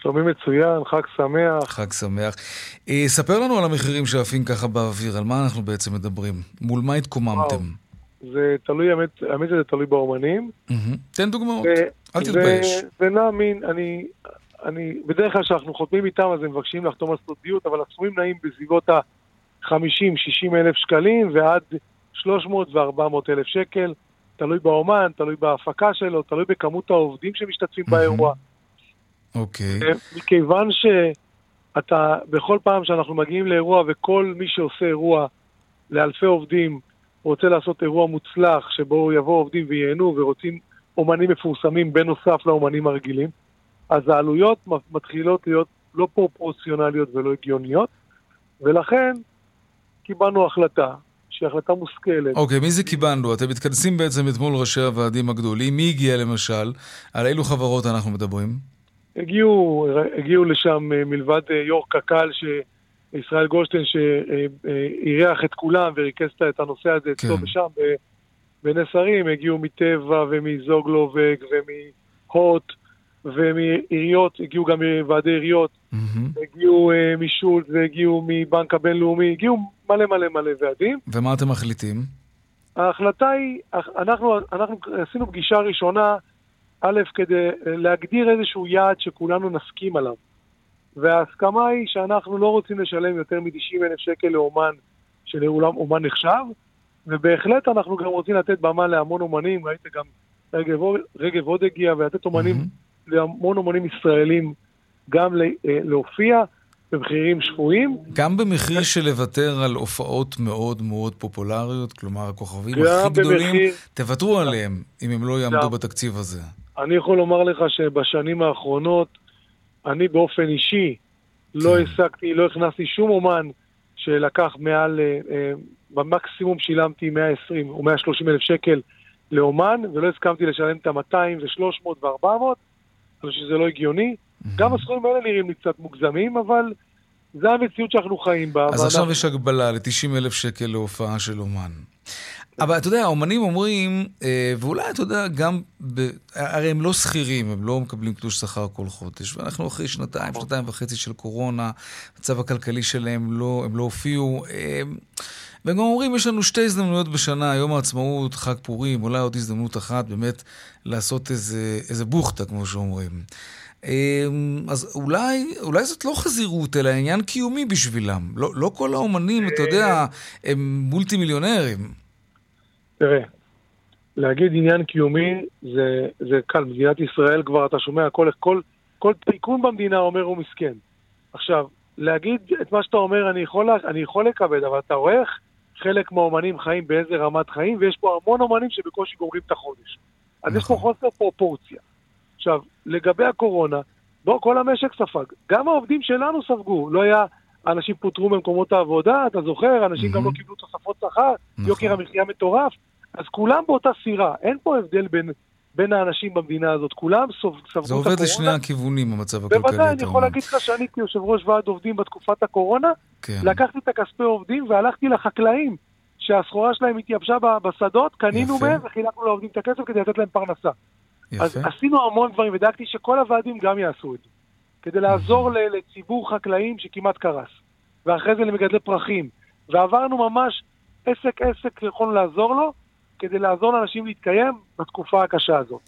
שלומי מצוין, חג שמח. חג שמח. אה, ספר לנו על המחירים שעפים ככה באוויר, על מה אנחנו בעצם מדברים? מול מה התקוממתם? זה תלוי, האמת, האמת שזה תלוי באומנים. מהמם. תן דוגמאות, ו- אל תתבייש. זה- זה נע מין, אני, אני, בדרך כלל כשאנחנו חותמים איתם אז הם מבקשים לחתום על סודיות, אבל הסכומים נעים בסביבות ה-50-60 אלף שקלים ועד 300 ו-400 אלף שקל, תלוי באומן, תלוי בהפקה שלו, תלוי בכמות העובדים שמשתתפים באירוע. אוקיי. אה, מכיוון שאתה, בכל פעם שאנחנו מגיעים לאירוע וכל מי שעושה אירוע לאלפי עובדים רוצה לעשות אירוע מוצלח שבו יבואו עובדים וייהנו ורוצים אומנים מפורסמים בנוסף לאומנים הרגילים, אז העלויות מתחילות להיות לא פרופורציונליות ולא הגיוניות, ולכן קיבלנו החלטה, שהיא החלטה מושכלת. אוקיי, מי זה קיבלנו? אתם מתכנסים בעצם אתמול ראשי הוועדים הגדולים. מי הגיע למשל? על אילו חברות אנחנו מדברים? הגיעו, הגיעו לשם אה, מלבד אה, יו"ר קק"ל, ישראל גולדשטיין, שאירח את כולם וריכז את הנושא הזה אצלו כן. ושם, בנס הרים, הגיעו מטבע ומזוגלובק ומהוט ומעיריות, הגיעו גם מוועדי עיריות, מהמם. הגיעו אה, משולט והגיעו מבנק הבינלאומי, הגיעו מלא מלא מלא ועדים. ומה אתם מחליטים? ההחלטה היא, אנחנו, אנחנו עשינו פגישה ראשונה, א', כדי להגדיר איזשהו יעד שכולנו נסכים עליו. וההסכמה היא שאנחנו לא רוצים לשלם יותר מ-90 אלף שקל לאומן שלאולם אומן נחשב, ובהחלט אנחנו גם רוצים לתת במה להמון אומנים, ראית גם רגב, רגב עוד הגיע, ולתת אומנים, להמון אומנים ישראלים גם אה, להופיע במחירים שפויים. גם במחיר של לוותר על הופעות מאוד מאוד פופולריות, כלומר הכוכבים הכי גדולים, במחיר- תוותרו עליהם אם הם לא יעמדו גם. בתקציב הזה. אני יכול לומר לך שבשנים האחרונות, אני באופן אישי לא כן. העסקתי, לא הכנסתי שום אומן שלקח מעל, אה, אה, במקסימום שילמתי 120 או 130 אלף שקל לאומן, ולא הסכמתי לשלם את ה-200 ו-300 ו-400, חושב שזה לא הגיוני. גם הסכומים האלה נראים לי קצת מוגזמים, אבל זה המציאות שאנחנו חיים בה. אז עכשיו יש הגבלה ל-90 אלף שקל להופעה של אומן. אבל אתה יודע, האומנים אומרים, אה, ואולי אתה יודע, גם, ב... הרי הם לא שכירים, הם לא מקבלים תלוש שכר כל חודש, ואנחנו אחרי שנתיים, שנתיים וחצי של קורונה, המצב הכלכלי שלהם, לא, הם לא הופיעו. אה, והם גם אומרים, יש לנו שתי הזדמנויות בשנה, יום העצמאות, חג פורים, אולי עוד הזדמנות אחת באמת לעשות איזה, איזה בוכטה, כמו שאומרים. אה, אז אולי, אולי זאת לא חזירות, אלא עניין קיומי בשבילם. לא, לא כל האומנים, אתה יודע, הם מולטי מיליונרים. תראה, להגיד עניין קיומי זה, זה קל. מדינת ישראל כבר, אתה שומע, כל, כל, כל טייקון במדינה אומר הוא מסכן. עכשיו, להגיד את מה שאתה אומר, אני יכול, אני יכול לקבל, אבל אתה רואה איך חלק מהאומנים חיים באיזה רמת חיים, ויש פה המון אומנים שבקושי גומרים את החודש. אז יש פה נכון. חוסר פרופורציה. עכשיו, לגבי הקורונה, בוא, כל המשק ספג. גם העובדים שלנו ספגו. לא היה, אנשים פוטרו ממקומות העבודה, אתה זוכר, אנשים גם לא קיבלו תוספות שכר, נכון. יוקר המחיה מטורף. אז כולם באותה סירה, אין פה הבדל בין, בין האנשים במדינה הזאת, כולם ספגו את זה הקורונה. עובד לשני הכיוונים, המצב הכלכלי, בוודאי, אני יכול. להגיד לך שאני כיושב ראש ועד עובדים בתקופת הקורונה, כן. לקחתי את הכספי עובדים והלכתי לחקלאים שהסחורה שלהם התייבשה בשדות, קנינו יפה. מהם וחילקנו לעובדים את הכסף כדי לתת להם פרנסה. אז יפה. עשינו המון דברים ודאגתי שכל הוועדים גם יעשו את זה. כדי לעזור ל- לציבור חקלאים שכמעט קרס. ואחרי זה למגדלי פרחים. ועברנו ממש עסק עסק יכולנו לעזור לו, כדי לעזור לאנשים להתקיים בתקופה הקשה הזאת.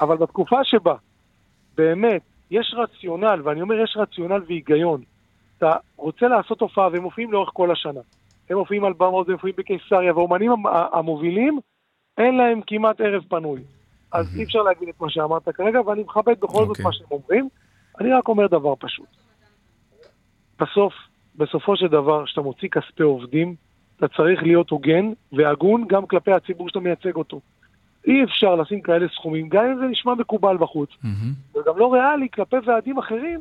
אבל בתקופה שבה באמת יש רציונל, ואני אומר יש רציונל והיגיון, אתה רוצה לעשות הופעה והם מופיעים לאורך כל השנה. הם מופיעים על במות, הם מופיעים בקיסריה, והאומנים המ- המובילים, אין להם כמעט ערב פנוי. אז אי אפשר להגיד את מה שאמרת כרגע, ואני מכבד בכל זאת אוקיי. מה שהם אומרים. אני רק אומר דבר פשוט. בסוף, בסופו של דבר, כשאתה מוציא כספי עובדים, אתה צריך להיות הוגן והגון גם כלפי הציבור שאתה מייצג אותו. אי אפשר לשים כאלה סכומים, גם אם זה נשמע מקובל בחוץ, מהמם. וגם לא ריאלי כלפי ועדים אחרים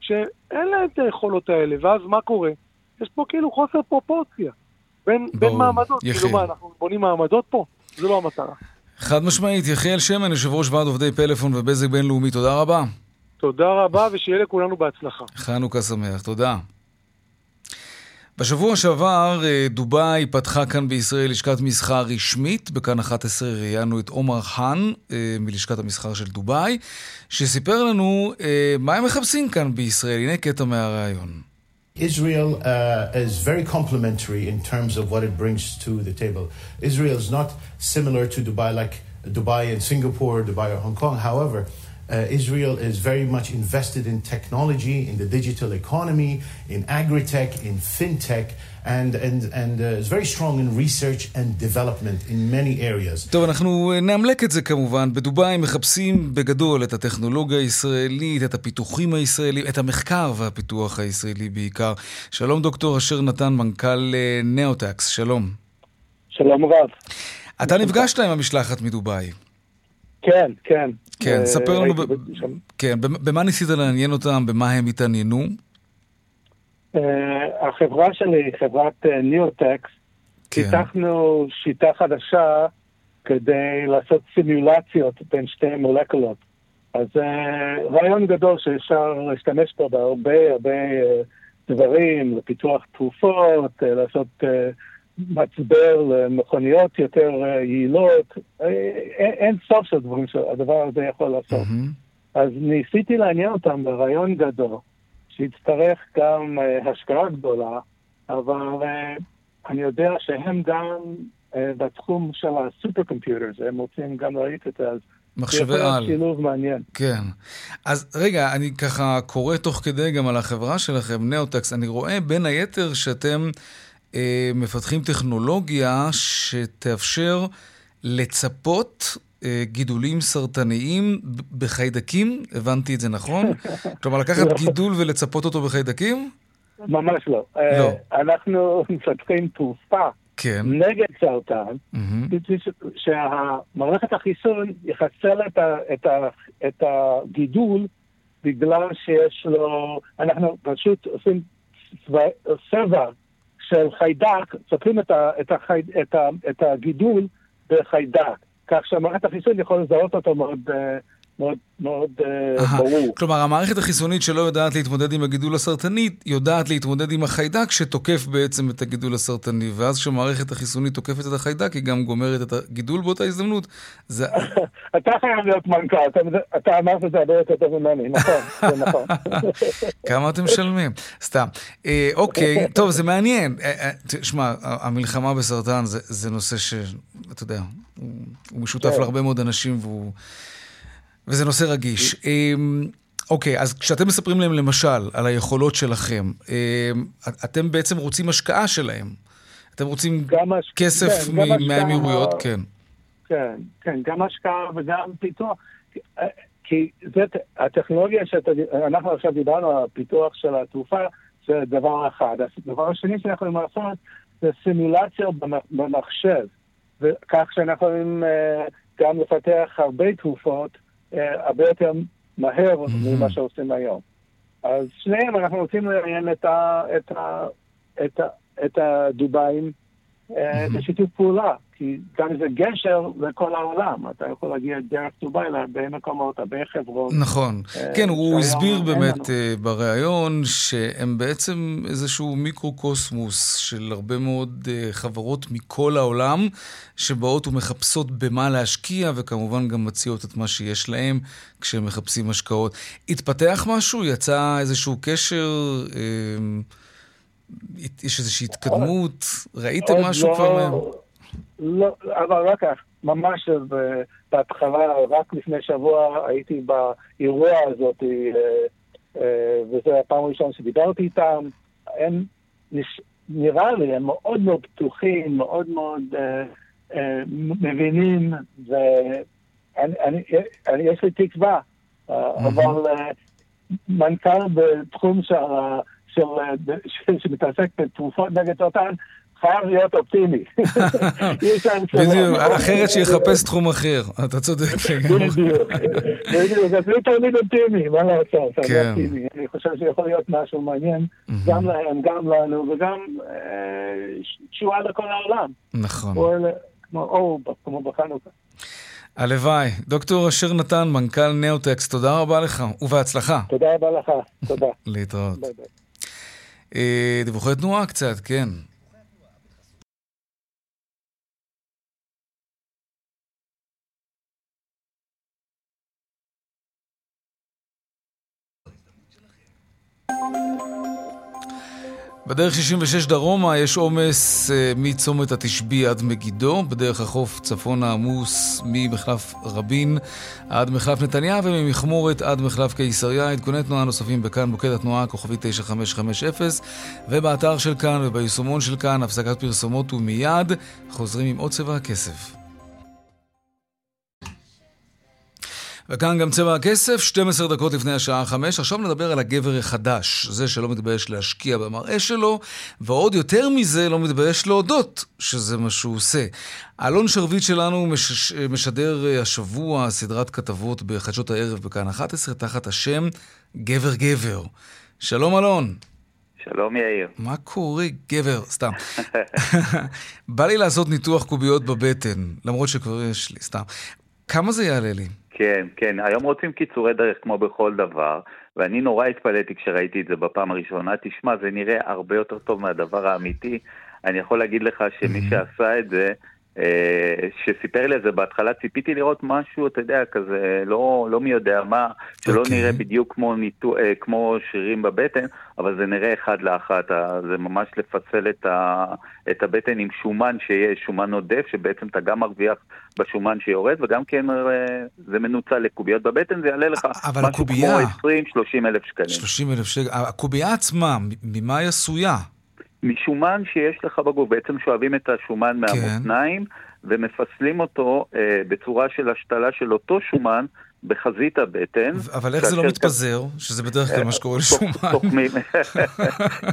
שאין להם את היכולות האלה, ואז מה קורה? יש פה כאילו חוסר פרופורציה בין, בין. מעמדות. יחיאל. כאילו מה, אנחנו בונים מעמדות פה? זו לא המטרה. חד משמעית, יחיאל שמן, יושב ראש ועד עובדי פלאפון ובזק בינלאומי, תודה רבה. תודה רבה, ושיהיה לכולנו בהצלחה. חנוכה שמח, תודה. בשבוע שעבר אה, דובאי פתחה כאן בישראל לשכת מסחר רשמית. בכאן 11 ראיינו את עומר חאן אה, מלשכת המסחר של דובאי, שסיפר לנו אה, מה הם מחפשים כאן בישראל. הנה קטע מהראיון. Israel uh, is very complementary in terms of what it brings to the table. Israel is not similar to Dubai like Dubai and Singapore, Dubai or Hong Kong. However, Uh, Israel is very much invested in technology, in the digital economy, in agri-tech, in fintech, and, and, and uh, is very strong in research and development in many areas. טוב, אנחנו אה, נאמלק את זה כמובן. בדובאי מחפשים בגדול את הטכנולוגיה הישראלית, את הפיתוחים הישראלים, את המחקר והפיתוח הישראלי בעיקר. שלום דוקטור אשר נתן, מנכ"ל אה, נאוטקס, שלום. שלום רב. אתה נפגשת עם המשלחת מדובאי. כן, כן. כן, אה, ספר לנו, ב-. כן, במ- במה ניסית לעניין אותם, במה הם התעניינו? אה, החברה שלי חברת אה, ניאוטקס. כן. פיתחנו שיטה חדשה כדי לעשות סימולציות בין שתי מולקולות. אז רעיון גדול שאפשר להשתמש בו בהרבה הרבה אה, דברים, לפיתוח תרופות, אה, לעשות אה, מצבר למכוניות יותר אה, יעילות. אה, אין, אין סוף של דברים שהדבר הזה יכול לעשות. מהמם. אז ניסיתי לעניין אותם ברעיון גדול, שיצטרך גם uh, השקעה גדולה, אבל אני יודע שהם גם בתחום של הסופר קומפיוטרס, הם רוצים גם להריץ את זה, אז זה מחשבי יכול להיות על. שילוב מעניין. כן. אז רגע, אני ככה קורא תוך כדי גם על החברה שלכם, נאוטקס. אני רואה בין היתר שאתם אה, מפתחים טכנולוגיה שתאפשר לצפות אה, גידולים סרטניים בחיידקים, הבנתי את זה נכון? כלומר, לקחת לא. גידול ולצפות אותו בחיידקים? ממש לא. לא. Uh, אנחנו מפתחים תרופה כן. נגד סרטן, ש- שהמערכת החיסון יחסל את, ה, את, ה, את הגידול בגלל שיש לו, אנחנו פשוט עושים צבע- של חיידק, צופים את, ה, את, החי, את, ה, את הגידול בחיידק, כך שהמערכת החיסון יכול לזהות אותו מאוד, אה, מאוד, מאוד אהה. ברור. כלומר, המערכת החיסונית שלא יודעת להתמודד עם הגידול הסרטני, יודעת להתמודד עם החיידק שתוקף בעצם את הגידול הסרטני. ואז כשהמערכת החיסונית תוקפת את החיידק, היא גם גומרת את הגידול באותה הזדמנות. זה... אתה חייב להיות מנכ"ל, אתה, אתה אמרת את זה הרבה יותר טוב ממני, נכון, זה נכון. כמה אתם משלמים? סתם. אה, אוקיי, טוב, זה מעניין. אה, אה, תשמע, המלחמה בסרטן זה, זה נושא שאתה יודע, הוא, הוא משותף כן. להרבה מאוד אנשים והוא... וזה נושא רגיש. אה, אוקיי, אז כשאתם מספרים להם למשל על היכולות שלכם, אה, אתם בעצם רוצים השקעה שלהם. אתם רוצים הש- כסף כן, מ- מהאמירויות, כן. כן, כן, גם השקעה וגם פיתוח. אה, כי זאת, הטכנולוגיה שאנחנו עכשיו דיברנו על הפיתוח של התעופה, זה דבר אחד. הדבר השני שאנחנו יכולים לעשות זה סימולציה במ- במחשב, וכך שאנחנו יכולים אה, גם לפתח הרבה תרופות אה, הרבה יותר מהר ממה שעושים היום. אז שניהם אנחנו רוצים לראיין את, ה, את, ה, את, ה, את הדובאים אה, בשיתוף פעולה, כי גם זה גשר לכל העולם, אתה יכול להגיע דרך דובאי להרבה מקומות, הרבה חברות. נכון. אה, כן, הוא הסביר באמת. אה, בריאיון שהם בעצם איזשהו מיקרו-קוסמוס של הרבה מאוד אה, חברות מכל העולם, שבאות ומחפשות במה להשקיע, וכמובן גם מציעות את מה שיש להם כשהם מחפשים השקעות. התפתח משהו? יצא איזשהו קשר? אה, יש איזושהי התקדמות? ראיתם משהו לא- כבר מהם? לא, אבל רק ממש ב- בהתחלה, רק לפני שבוע הייתי באירוע הזאת, אה, אה, וזו הפעם הראשונה שדיברתי איתם. הם, נראה לי, הם מאוד מאוד פתוחים, מאוד מאוד אה, אה, מבינים, ויש לי תקווה, אה, אבל אה, מנכ"ל בתחום של, אה, שמתעסק בתרופות נגד סרטן, חייב להיות אופטימי. בדיוק, אחרת שיחפש תחום אחר. אתה צודק. בדיוק, בדיוק, אז אני תמיד אופטימי, מה לעשות, אני כן. אופטימי. אני חושב שיכול להיות משהו מעניין, גם להם, גם לנו, וגם אה, תשועה לכל העולם. נכון. כמו אלה- כמו אור, כמו בחנוכה. הלוואי. דוקטור אשר נתן, מנכ"ל נאוטקס, תודה רבה לך, ובהצלחה. תודה רבה לך, תודה. להתראות. ביי ביי. אה, דיווחי תנועה קצת, כן. בדרך 66 דרומה יש עומס אה, מצומת התשבי עד מגידו, בדרך החוף צפונה עמוס ממחלף רבין עד מחלף נתניה וממכמורת עד מחלף קיסריה. עדכוני תנועה נוספים בכאן מוקד התנועה כוכבי 9550 ובאתר של כאן וביישומון של כאן הפסקת פרסומות ומיד חוזרים עם עוד צבע הכסף. וכאן גם צבע הכסף, 12 דקות לפני השעה 5. עכשיו נדבר על הגבר החדש, זה שלא מתבייש להשקיע במראה שלו, ועוד יותר מזה לא מתבייש להודות שזה מה שהוא עושה. אלון שרביט שלנו מש... משדר השבוע סדרת כתבות בחדשות הערב בכאן 11, תחת השם גבר גבר. שלום אלון. שלום יאיר. מה קורה, גבר? סתם. בא לי לעשות ניתוח קוביות בבטן, למרות שכבר יש לי, סתם. כמה זה יעלה לי? כן, כן, היום רוצים קיצורי דרך כמו בכל דבר, ואני נורא התפלאתי כשראיתי את זה בפעם הראשונה. תשמע, זה נראה הרבה יותר טוב מהדבר האמיתי. אני יכול להגיד לך שמי שעשה את זה, שסיפר לי על זה בהתחלה, ציפיתי לראות משהו, אתה יודע, כזה לא, לא מי יודע מה, שלא okay. אוקיי. נראה בדיוק כמו, ניתו, אה, כמו שרירים בבטן, אבל זה נראה אחד לאחת, זה ממש לפצל את, ה, את הבטן עם שומן שיש, שומן עודף, שבעצם אתה גם מרוויח בשומן שיורד, וגם כן אה, זה מנוצל לקוביות בבטן, זה יעלה לך משהו הקובייה... כמו 20-30 אלף שקלים. 30 אלף שקלים, הקובייה עצמה, ממה היא עשויה? משומן שיש לך בגוף, בעצם שואבים את השומן כן. מהמותניים ומפסלים אותו אה, בצורה של השתלה של אותו שומן בחזית הבטן. אבל איך זה לא מתפזר? שזה בדרך כלל מה שקורה לשומן.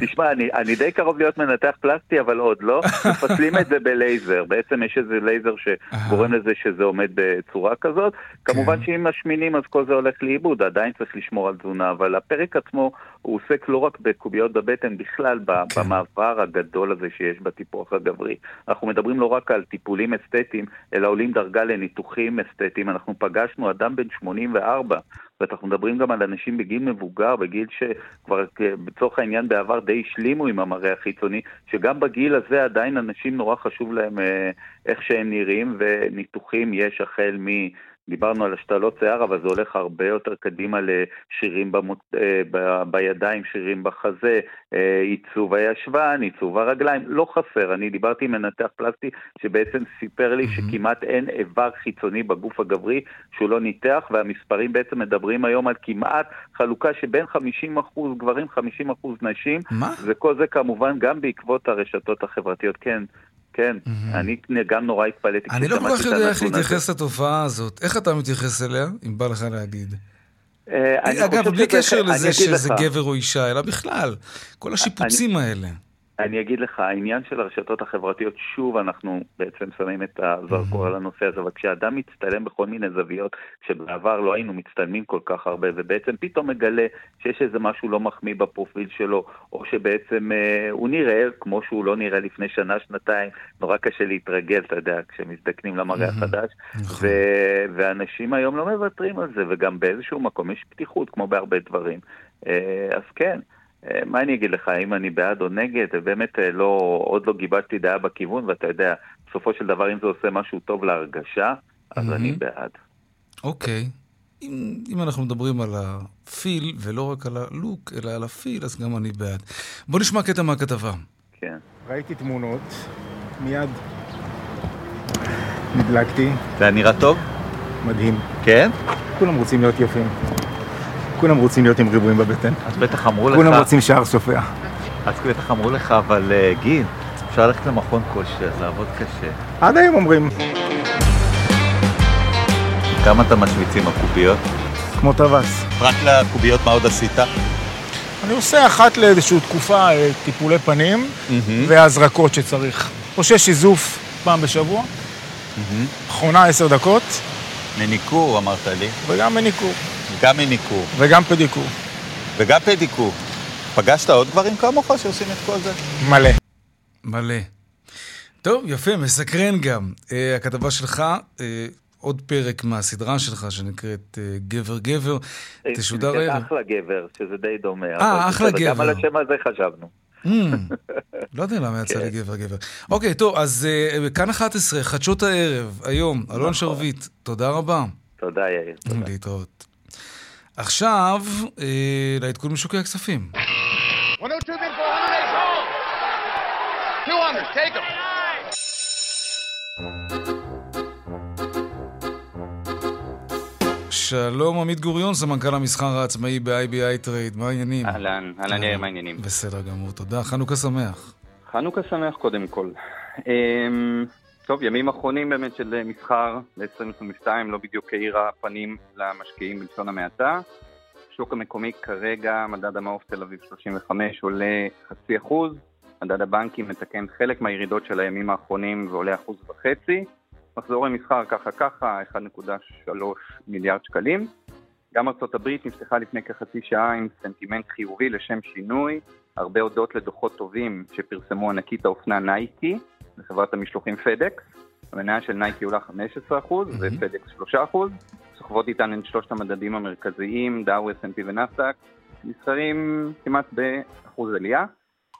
תשמע, אני, אני די קרוב להיות מנתח פלסטי, אבל עוד לא. מפסלים את זה בלייזר. בעצם יש איזה לייזר שגורם לזה שזה עומד בצורה כזאת. כמובן כן. שאם משמינים אז כל זה הולך לאיבוד, עדיין צריך לשמור על תזונה, אבל הפרק עצמו הוא עוסק לא רק בקוביות בבטן, בכלל כן. במעבר הגדול הזה שיש בטיפוח הגברי. אנחנו מדברים לא רק על טיפולים אסתטיים, אלא עולים דרגה לניתוחים אסתטיים. אנחנו פגשנו אדם בן 84, ואנחנו מדברים גם על אנשים בגיל מבוגר, בגיל שכבר בצורך העניין בעבר די השלימו עם המראה החיצוני, שגם בגיל הזה עדיין אנשים נורא חשוב להם אה, איך שהם נראים, וניתוחים יש החל מ... דיברנו על השתלות שיער, אבל זה הולך הרבה יותר קדימה לשירים במות, אה, ב, בידיים, שירים בחזה, אה, עיצוב הישבן, עיצוב הרגליים, לא חסר. אני דיברתי עם מנתח פלסטי שבעצם סיפר לי. שכמעט אין איבר חיצוני בגוף הגברי שהוא לא ניתח, והמספרים בעצם מדברים היום על כמעט חלוקה שבין 50% גברים, 50% נשים. מה? וכל זה כמובן גם בעקבות הרשתות החברתיות. כן, כן, אני גם נורא התפלאתי. אני לא כל כך יודע איך להתייחס לתופעה הזאת. איך אתה מתייחס אליה, אם בא לך להגיד? אה, אגב, בלי קשר לזה שזה גבר או אישה, אלא בכלל, כל השיפוצים האלה. אני אגיד לך, העניין של הרשתות החברתיות, שוב אנחנו בעצם שמים את הזרקור על הנושא הזה, אבל כשאדם מצטלם בכל מיני זוויות, שבעבר לא היינו מצטלמים כל כך הרבה, ובעצם פתאום מגלה שיש איזה משהו לא מחמיא בפרופיל שלו, או שבעצם אה, הוא נראה כמו שהוא לא נראה לפני שנה, שנתיים, נורא קשה להתרגל, אתה יודע, כשמזדקנים למראה החדש, נכון. ואנשים היום לא מוותרים על זה, וגם באיזשהו מקום יש פתיחות, כמו בהרבה דברים. אה, אז כן. אה, מה אני אגיד לך, אם אני בעד או נגד, באמת אה, לא, עוד לא גיבשתי דעה בכיוון, ואתה יודע, בסופו של דבר אם זה עושה משהו טוב להרגשה, אז mm-hmm. אני בעד. אוקיי. Okay. אם, אם אנחנו מדברים על הפיל, ולא רק על הלוק, אלא על הפיל, אז גם אני בעד. בוא נשמע קטע מהכתבה. כן. ראיתי תמונות, מיד נדלקתי. זה היה נראה טוב? מדהים. כן? כולם רוצים להיות יפים. כולם רוצים להיות עם ריבועים בבטן. אז בטח אמרו לך... כולם רוצים שער שופע. אז בטח אמרו לך, אבל אה, גיל, אפשר ללכת למכון כושר, לעבוד קשה. עד היום אומרים. כמה אתה משוויץ עם הקוביות? כמו טווס. רק לקוביות מה עוד עשית? אני עושה אחת לאיזושהי תקופה אה, טיפולי פנים והזרקות שצריך. עושה שיזוף פעם בשבוע, אחרונה עשר דקות. מניקור אמרת לי. וגם מניקור. גם מניקור. וגם פדיקור. וגם פדיקור. פגשת עוד גברים כמוך שעושים את כל זה? מלא. מלא. טוב, יפה, מסקרן גם. Uh, הכתבה שלך, uh, עוד פרק מהסדרה שלך שנקראת uh, גבר גבר, תשודר הערב. אחלה גבר, שזה די דומה. אה, אחלה גבר. גם על השם הזה חשבנו. Mm, לא יודע למה יצא לי כן. גבר גבר. אוקיי, טוב, אז כאן 11, חדשות הערב, היום, אלון נכון. שרביט, תודה רבה. תודה, יאיר. להתראות. עכשיו, אה, לעדכון משוקי הכספים. 200, take them. שלום עמית גוריון, סמנכ"ל המסחר העצמאי ב- IBI Trade, מה העניינים? אהלן, אהלן יאיר, מה העניינים? בסדר גמור, תודה. חנוכה שמח. חנוכה שמח קודם כל. טוב, ימים אחרונים באמת של מסחר ב-2022 לא בדיוק האירה פנים למשקיעים בלשון המעטה. השוק המקומי כרגע, מדד המעוף תל אביב 35 עולה חצי אחוז, מדד הבנקים מתקן חלק מהירידות של הימים האחרונים ועולה אחוז וחצי. מחזור המסחר ככה ככה, 1.3 מיליארד שקלים. גם ארה"ב נפתחה לפני כחצי שעה עם סנטימנט חיובי לשם שינוי, הרבה הודות לדוחות טובים שפרסמו ענקית האופנה נייקי, לחברת המשלוחים פדקס. המניה של נייקי עולה 15% ופדקס 3%. סוחבות איתן את שלושת המדדים המרכזיים, דאו, S&P ונסדק, נסחרים כמעט באחוז עלייה.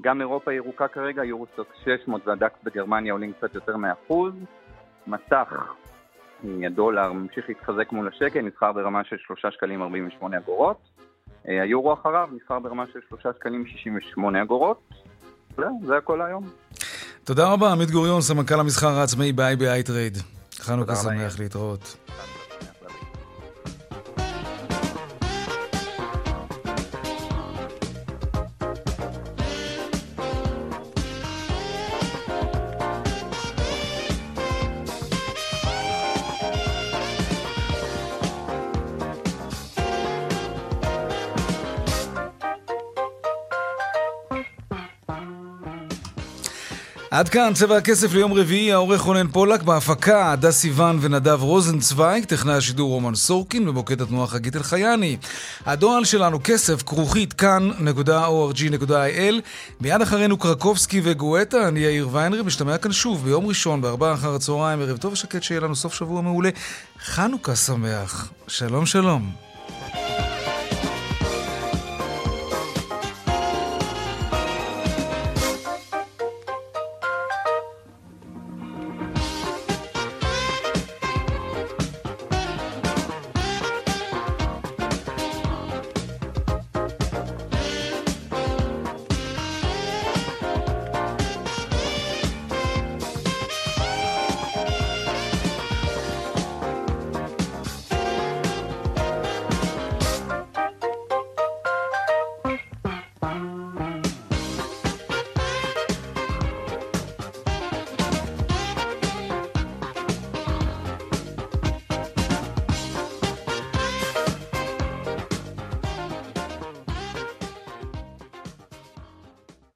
גם אירופה ירוקה כרגע, יורוסטוק 600 והדקס בגרמניה עולים קצת יותר מאחוז. מסך הדולר ממשיך להתחזק מול השקל, נסחר ברמה של 3 שקלים 48 אגורות. אה, היורו אחריו נסחר ברמה של 3 שקלים 68 אגורות. זהו, זה הכל היום. תודה רבה, עמית גוריון, סמנכ"ל המסחר העצמאי ב-IBI טרייד. חנוכה שמח להתראות. עד כאן צבע הכסף ליום רביעי, העורך רונן פולק, בהפקה הדס סיוון ונדב רוזנצוויג, טכנאי השידור רומן סורקין ובוקד התנועה חגית אלחייני. הדואל שלנו כסף כרוכית כאן.org.il מיד אחרינו קרקובסקי וגואטה, אני יאיר ויינרי, משתמע כאן שוב ביום ראשון בארבעה אחר הצהריים, ערב טוב ושקט שיהיה לנו סוף שבוע מעולה. חנוכה שמח. שלום שלום.